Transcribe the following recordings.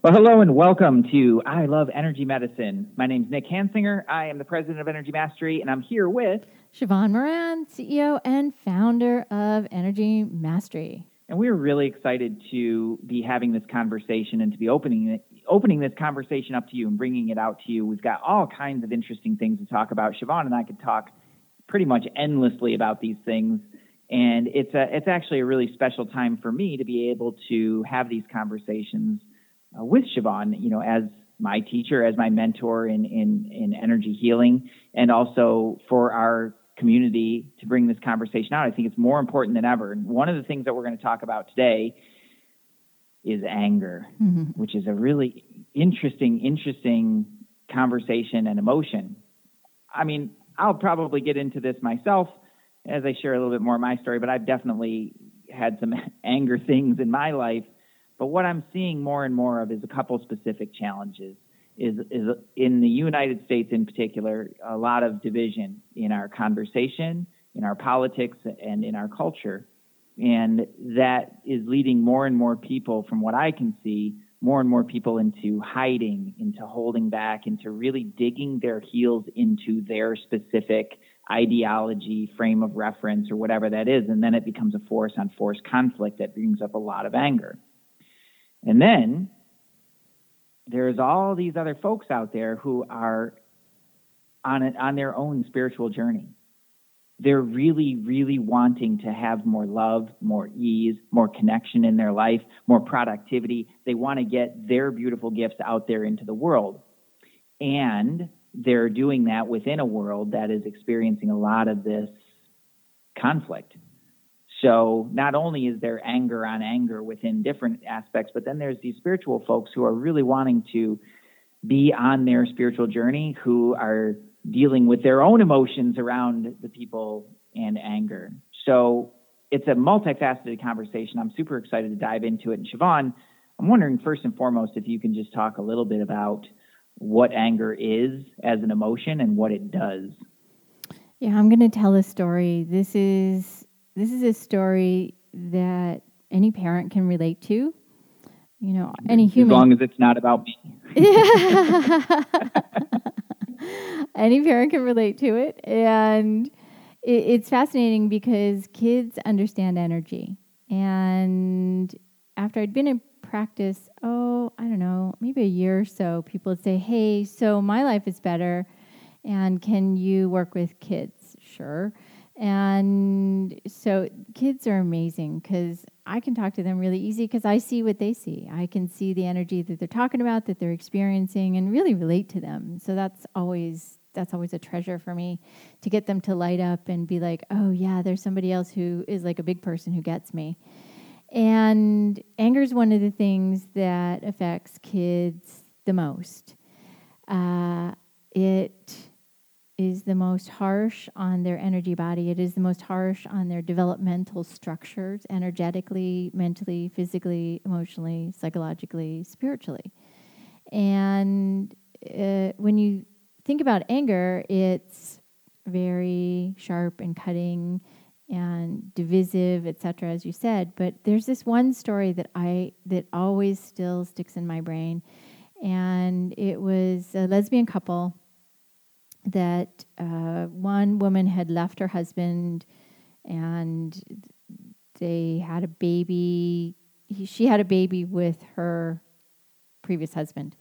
Well, hello and welcome to I Love Energy Medicine. My name is Nick Hansinger. I am the president of Energy Mastery, and I'm here with Siobhan Moran, CEO and founder of Energy Mastery. And we're really excited to be having this conversation and to be opening it, opening this conversation up to you and bringing it out to you. We've got all kinds of interesting things to talk about. Siobhan and I could talk pretty much endlessly about these things. And it's a, it's actually a really special time for me to be able to have these conversations uh, with Siobhan, you know, as my teacher, as my mentor in, in, in energy healing, and also for our community to bring this conversation out. I think it's more important than ever. And one of the things that we're going to talk about today is anger, mm-hmm. which is a really interesting, interesting conversation and emotion. I mean, I'll probably get into this myself as I share a little bit more of my story, but I've definitely had some anger things in my life but what I'm seeing more and more of is a couple specific challenges. Is, is in the United States in particular, a lot of division in our conversation, in our politics, and in our culture. And that is leading more and more people, from what I can see, more and more people into hiding, into holding back, into really digging their heels into their specific ideology, frame of reference, or whatever that is. And then it becomes a force on force conflict that brings up a lot of anger. And then there's all these other folks out there who are on it, on their own spiritual journey. They're really, really wanting to have more love, more ease, more connection in their life, more productivity. They want to get their beautiful gifts out there into the world. And they're doing that within a world that is experiencing a lot of this conflict so not only is there anger on anger within different aspects, but then there's these spiritual folks who are really wanting to be on their spiritual journey, who are dealing with their own emotions around the people and anger. So it's a multifaceted conversation. I'm super excited to dive into it. And Siobhan, I'm wondering first and foremost if you can just talk a little bit about what anger is as an emotion and what it does. Yeah, I'm going to tell a story. This is this is a story that any parent can relate to. You know, any human. As long as it's not about me. any parent can relate to it. And it, it's fascinating because kids understand energy. And after I'd been in practice, oh, I don't know, maybe a year or so, people would say, hey, so my life is better. And can you work with kids? Sure. And so kids are amazing because I can talk to them really easy because I see what they see. I can see the energy that they're talking about, that they're experiencing, and really relate to them. So that's always that's always a treasure for me to get them to light up and be like, oh yeah, there's somebody else who is like a big person who gets me. And anger is one of the things that affects kids the most. Uh, it is the most harsh on their energy body. It is the most harsh on their developmental structures, energetically, mentally, physically, emotionally, psychologically, spiritually. And uh, when you think about anger, it's very sharp and cutting and divisive, etc., as you said. But there's this one story that I that always still sticks in my brain, and it was a lesbian couple that uh, one woman had left her husband and they had a baby. He, she had a baby with her previous husband.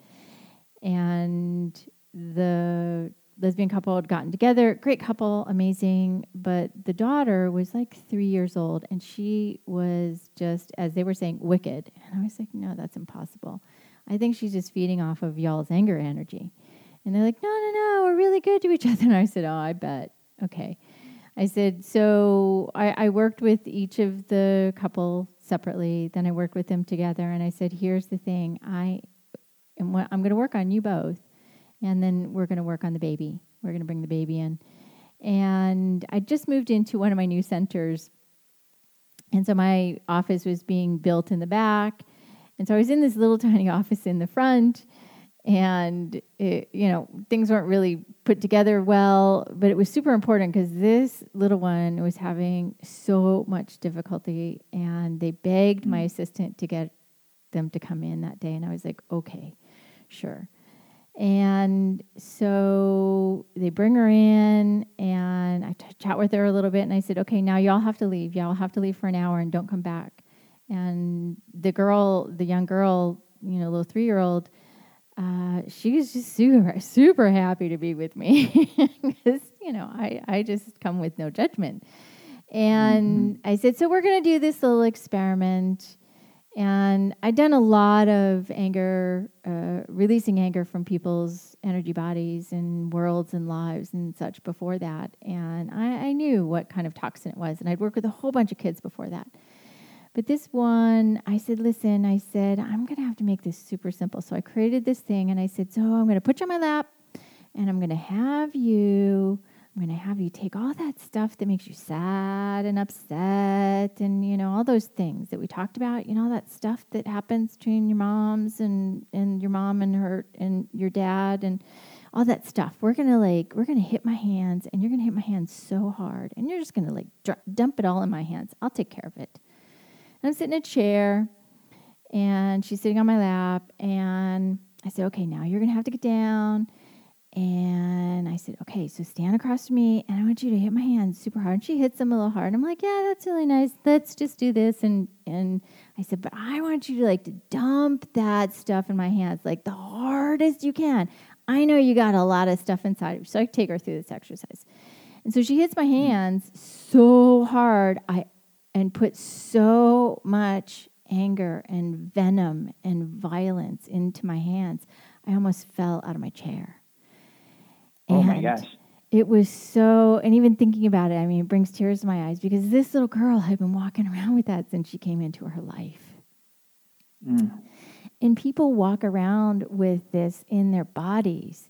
And the lesbian couple had gotten together. Great couple, amazing. But the daughter was like three years old and she was just, as they were saying, wicked. And I was like, no, that's impossible. I think she's just feeding off of y'all's anger energy. And they're like, no, no, no, we're really good to each other. And I said, oh, I bet. Okay. I said, so I, I worked with each of the couple separately. Then I worked with them together. And I said, here's the thing. I am, I'm going to work on you both. And then we're going to work on the baby. We're going to bring the baby in. And I just moved into one of my new centers. And so my office was being built in the back. And so I was in this little tiny office in the front and it, you know things weren't really put together well but it was super important because this little one was having so much difficulty and they begged my mm. assistant to get them to come in that day. And I was like, okay, sure. And so they bring her in, and I t- chat with her a little bit. And I said, okay, now y'all have to leave. Y'all have to leave for an hour and don't come back. And the girl, the young girl, you know, little three year old, uh, she was just super, super happy to be with me because, you know, I, I just come with no judgment. And mm-hmm. I said, so we're going to do this little experiment. And I'd done a lot of anger, uh, releasing anger from people's energy bodies and worlds and lives and such before that. And I, I knew what kind of toxin it was. And I'd worked with a whole bunch of kids before that. But this one, I said, listen, I said, I'm going to have to make this super simple. So I created this thing and I said, so I'm going to put you on my lap and I'm going to have you, I'm going to have you take all that stuff that makes you sad and upset and, you know, all those things that we talked about, you know, all that stuff that happens between your moms and, and your mom and her and your dad and all that stuff. We're going to like, we're going to hit my hands and you're going to hit my hands so hard and you're just going to like dr- dump it all in my hands. I'll take care of it. I'm sitting in a chair and she's sitting on my lap. And I said, okay, now you're going to have to get down. And I said, okay, so stand across from me and I want you to hit my hands super hard. And she hits them a little hard. I'm like, yeah, that's really nice. Let's just do this. And, and I said, but I want you to like to dump that stuff in my hands, like the hardest you can. I know you got a lot of stuff inside. So I take her through this exercise. And so she hits my hands so hard, I and put so much anger and venom and violence into my hands, I almost fell out of my chair. Oh and my gosh. It was so, and even thinking about it, I mean, it brings tears to my eyes because this little girl had been walking around with that since she came into her life. Mm. And people walk around with this in their bodies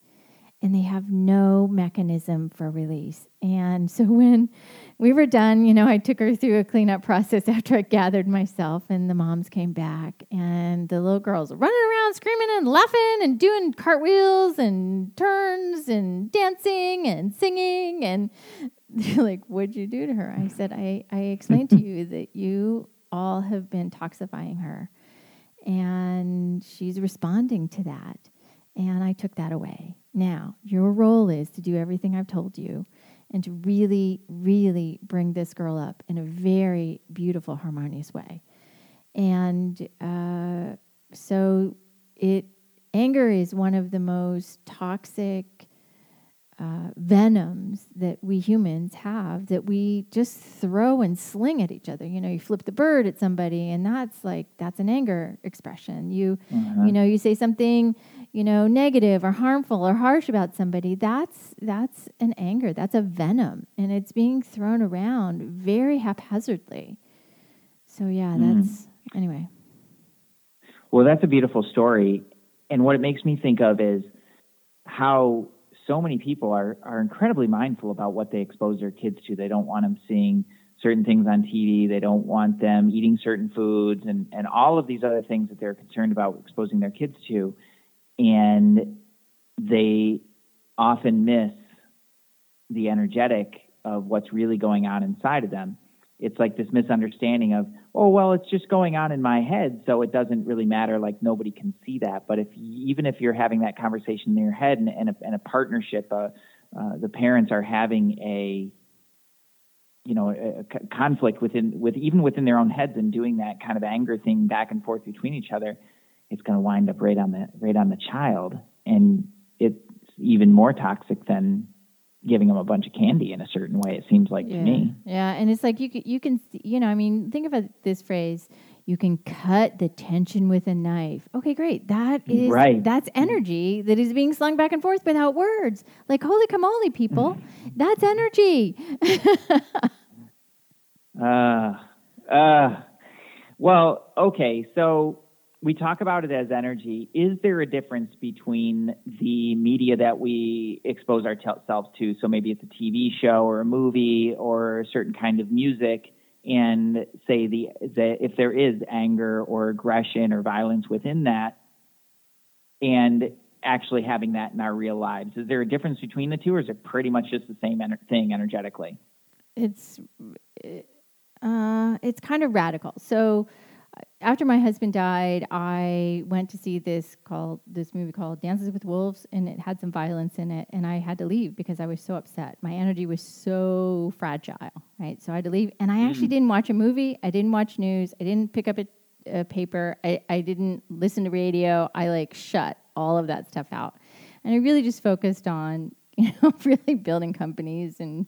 and they have no mechanism for release. And so when we were done, you know, I took her through a cleanup process after I gathered myself, and the moms came back, and the little girls running around screaming and laughing and doing cartwheels and turns and dancing and singing. And they're like, What'd you do to her? I said, I, I explained to you that you all have been toxifying her, and she's responding to that. And I took that away. Now, your role is to do everything I've told you and to really, really bring this girl up in a very beautiful, harmonious way. And uh, so it anger is one of the most toxic uh, venoms that we humans have that we just throw and sling at each other. You know, you flip the bird at somebody, and that's like that's an anger expression. You, uh-huh. you know, you say something you know, negative or harmful or harsh about somebody, that's that's an anger. That's a venom, and it's being thrown around very haphazardly. So yeah, mm. that's anyway. Well, that's a beautiful story, and what it makes me think of is how so many people are are incredibly mindful about what they expose their kids to. They don't want them seeing certain things on TV. They don't want them eating certain foods and, and all of these other things that they're concerned about exposing their kids to and they often miss the energetic of what's really going on inside of them. It's like this misunderstanding of, oh, well, it's just going on in my head, so it doesn't really matter. Like nobody can see that. But if even if you're having that conversation in your head and, and, a, and a partnership, uh, uh, the parents are having a you know a, conflict within with even within their own heads and doing that kind of anger thing back and forth between each other it's going to wind up right on the right on the child, and it's even more toxic than giving them a bunch of candy in a certain way. It seems like yeah. to me. Yeah, and it's like you can, you can you know I mean think about this phrase. You can cut the tension with a knife. Okay, great. That is right. That's energy that is being slung back and forth without words. Like holy camole, people. that's energy. uh, uh, well, okay. So we talk about it as energy. Is there a difference between the media that we expose ourselves to? So maybe it's a TV show or a movie or a certain kind of music, and say the, the if there is anger or aggression or violence within that, and actually having that in our real lives. Is there a difference between the two, or is it pretty much just the same ener- thing energetically? It's uh, it's kind of radical. So after my husband died, I went to see this called this movie called Dances with Wolves, and it had some violence in it, and I had to leave because I was so upset. My energy was so fragile, right? So I had to leave, and I actually Mm. didn't watch a movie. I didn't watch news. I didn't pick up a, a paper. I, I didn't listen to radio. I like shut all of that stuff out, and I really just focused on you know really building companies and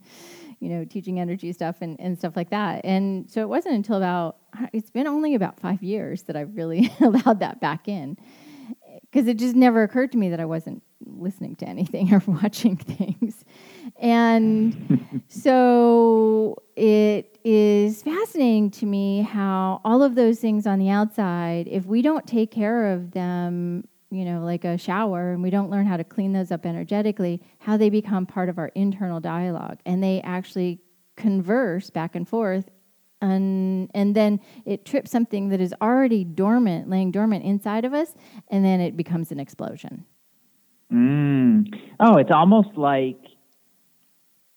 you know, teaching energy stuff and, and stuff like that. And so it wasn't until about, it's been only about five years that I've really allowed that back in. Because it just never occurred to me that I wasn't listening to anything or watching things. And so it is fascinating to me how all of those things on the outside, if we don't take care of them, you know, like a shower, and we don't learn how to clean those up energetically, how they become part of our internal dialogue. And they actually converse back and forth. And, and then it trips something that is already dormant, laying dormant inside of us, and then it becomes an explosion. Mm. Oh, it's almost like,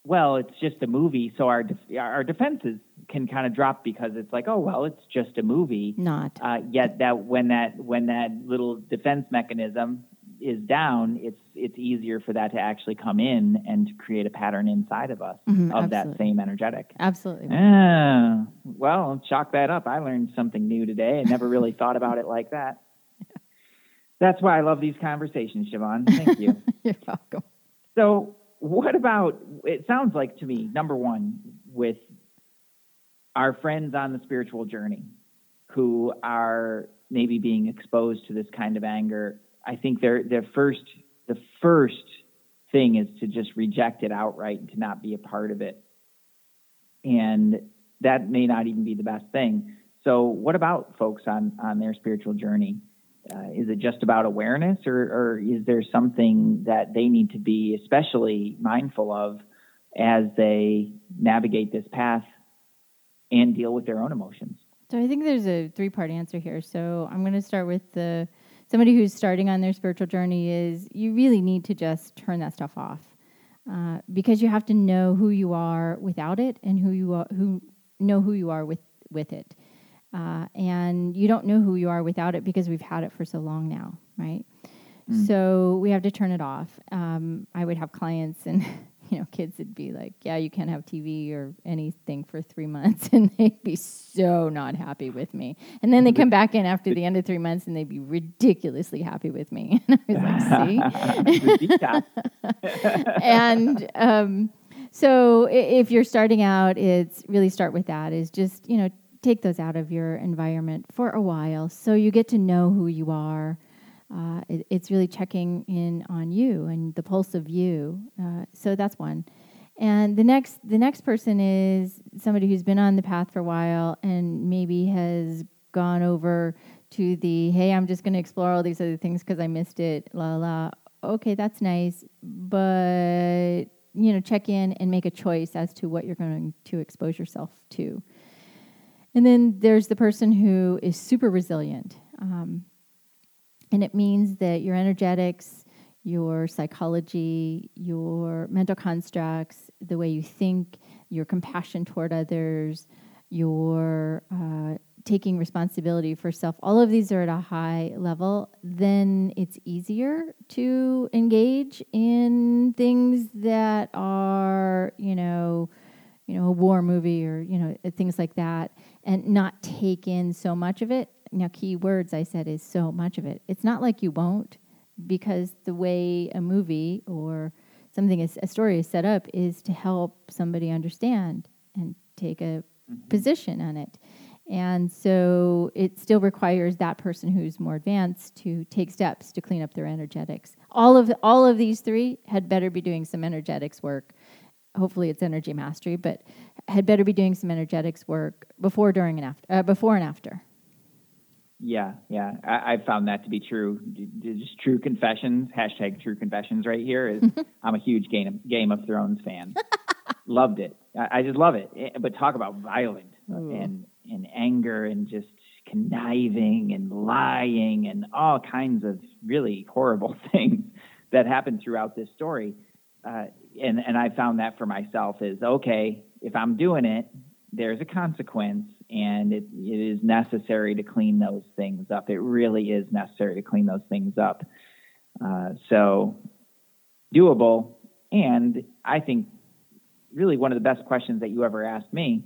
well, it's just a movie, so our def- our defenses can kind of drop because it's like, oh, well, it's just a movie. Not. Uh, yet that when that when that little defense mechanism is down, it's it's easier for that to actually come in and to create a pattern inside of us Mhm, of that same energetic. Absolutely. Ah, well, chalk that up. I learned something new today. I never really thought about it like that. That's why I love these conversations, Siobhan. Thank you. You're welcome. so, what about it? Sounds like to me, number one, with our friends on the spiritual journey who are maybe being exposed to this kind of anger, I think their their first the first thing is to just reject it outright and to not be a part of it. And that may not even be the best thing. So, what about folks on on their spiritual journey? Uh, is it just about awareness, or, or is there something that they need to be especially mindful of as they navigate this path and deal with their own emotions? So I think there's a three part answer here. So I'm going to start with the somebody who's starting on their spiritual journey is you really need to just turn that stuff off uh, because you have to know who you are without it and who you are who know who you are with with it. Uh, and you don't know who you are without it because we've had it for so long now, right? So we have to turn it off. Um, I would have clients and you know kids would be like, "Yeah, you can't have TV or anything for three months," and they'd be so not happy with me. And then they come back in after the end of three months and they'd be ridiculously happy with me. And I was like, "See." And um, so if you're starting out, it's really start with that. Is just you know take those out of your environment for a while, so you get to know who you are. Uh, it, it's really checking in on you and the pulse of you. Uh, so that's one. And the next, the next person is somebody who's been on the path for a while and maybe has gone over to the hey, I'm just going to explore all these other things because I missed it. La la. Okay, that's nice, but you know, check in and make a choice as to what you're going to expose yourself to. And then there's the person who is super resilient. Um, and it means that your energetics, your psychology, your mental constructs, the way you think, your compassion toward others, your uh, taking responsibility for self, all of these are at a high level, then it's easier to engage in things that are, you know, you know, a war movie or, you know, things like that, and not take in so much of it. Now, key words I said is so much of it. It's not like you won't, because the way a movie or something is a story is set up is to help somebody understand and take a position on it. And so it still requires that person who's more advanced to take steps to clean up their energetics. All of all of these three had better be doing some energetics work. Hopefully, it's energy mastery, but had better be doing some energetics work before, during, and after. Uh, before and after. Yeah, yeah, I, I found that to be true. Just true confessions. Hashtag true confessions. Right here is I'm a huge Game of, Game of Thrones fan. Loved it. I, I just love it. Eh, But talk about violent and and anger and just conniving and lying and all kinds of really horrible things that happen throughout this story. Uh, and and I found that for myself is okay if I'm doing it, there's a consequence, and it, it is necessary to clean those things up. It really is necessary to clean those things up. Uh, so, doable, and I think really one of the best questions that you ever asked me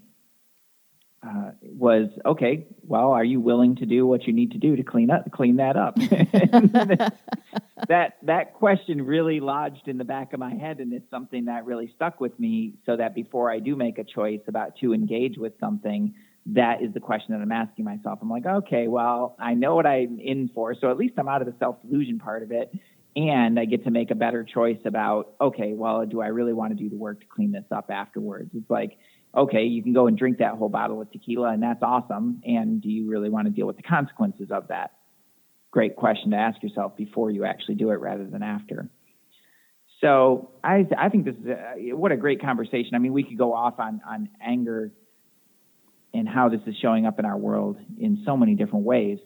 uh, was, okay, well, are you willing to do what you need to do to clean up, clean that up? that that question really lodged in the back of my head, and it's something that really stuck with me. So that before I do make a choice about to engage with something, that is the question that I'm asking myself. I'm like, okay, well, I know what I'm in for, so at least I'm out of the self delusion part of it, and I get to make a better choice about, okay, well, do I really want to do the work to clean this up afterwards? It's like okay, you can go and drink that whole bottle of tequila and that's awesome. And do you really want to deal with the consequences of that? Great question to ask yourself before you actually do it rather than after. So I, I think this is a, what a great conversation. I mean, we could go off on, on anger and how this is showing up in our world in so many different ways.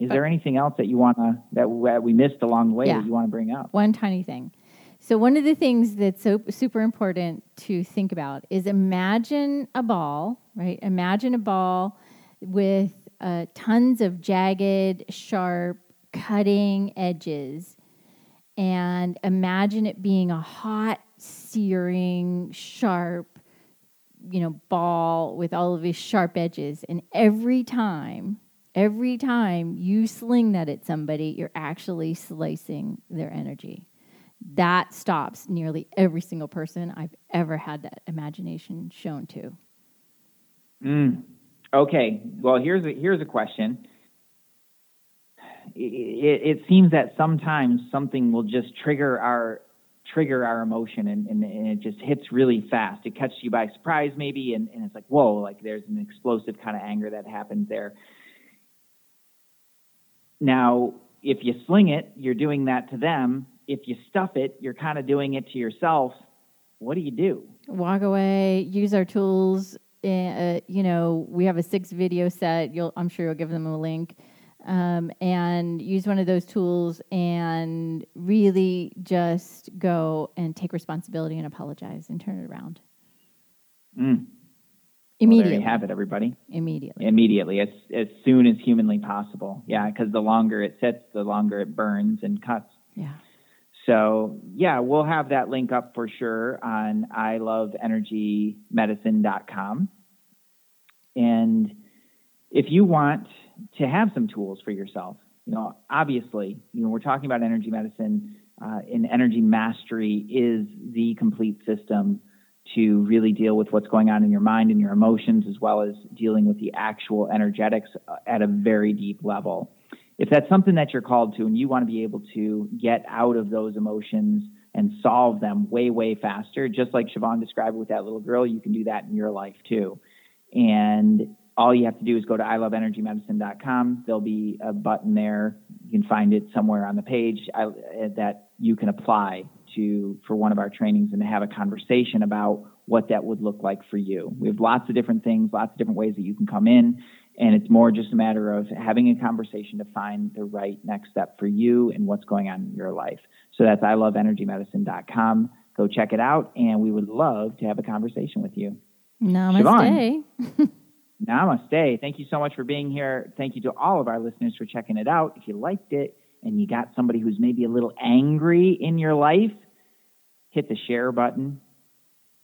Is there anything else that you want to that we missed along the way yeah. that you want to bring up? One tiny thing. So, one of the things that's so super important to think about is imagine a ball, right? Imagine a ball with uh, tons of jagged, sharp, cutting edges. And imagine it being a hot, searing, sharp, you know, ball with all of these sharp edges. And every time, every time you sling that at somebody, you're actually slicing their energy that stops nearly every single person I've ever had that imagination shown to. Mm. Okay. Well, here's a, here's a question. It, it, it, seems that sometimes something will just trigger our trigger our emotion and, and, and, it just hits really fast. It catches you by surprise maybe and, and it's like, whoa, like there's an explosive kind of anger that happens there. Now, if you sling it, you're doing that to them if you stuff it, you're kind of doing it to yourself. What do you do? Walk away. Use our tools. Uh, you know, we have a six video set. You'll, I'm sure you'll give them a link. Um, and use one of those tools and really just go and take responsibility and apologize and turn it around. Mm. Immediately. Well, there you have it, everybody. Immediately. Immediately, as as soon as humanly possible. Yeah, because the longer it sits, the longer it burns and cuts. Yeah. So yeah, we'll have that link up for sure on iloveenergymedicine.com. And if you want to have some tools for yourself, you know, obviously, you know, we're talking about energy medicine, uh, and energy mastery is the complete system to really deal with what's going on in your mind and your emotions, as well as dealing with the actual energetics at a very deep level if that's something that you're called to and you want to be able to get out of those emotions and solve them way, way faster, just like Siobhan described with that little girl, you can do that in your life too. And all you have to do is go to iloveenergymedicine.com. There'll be a button there. You can find it somewhere on the page uh, that you can apply to for one of our trainings and to have a conversation about what that would look like for you. We have lots of different things, lots of different ways that you can come in and it's more just a matter of having a conversation to find the right next step for you and what's going on in your life. So that's iloveenergymedicine.com. Go check it out, and we would love to have a conversation with you. Namaste. namaste. Thank you so much for being here. Thank you to all of our listeners for checking it out. If you liked it and you got somebody who's maybe a little angry in your life, hit the share button.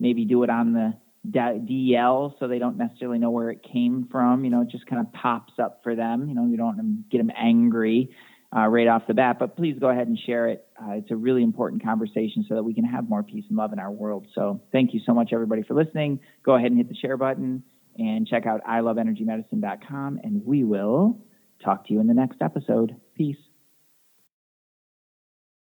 Maybe do it on the DL, so they don't necessarily know where it came from. You know, it just kind of pops up for them. You know, you don't get them angry uh, right off the bat, but please go ahead and share it. Uh, it's a really important conversation so that we can have more peace and love in our world. So thank you so much, everybody, for listening. Go ahead and hit the share button and check out iloveenergymedicine.com, and we will talk to you in the next episode. Peace.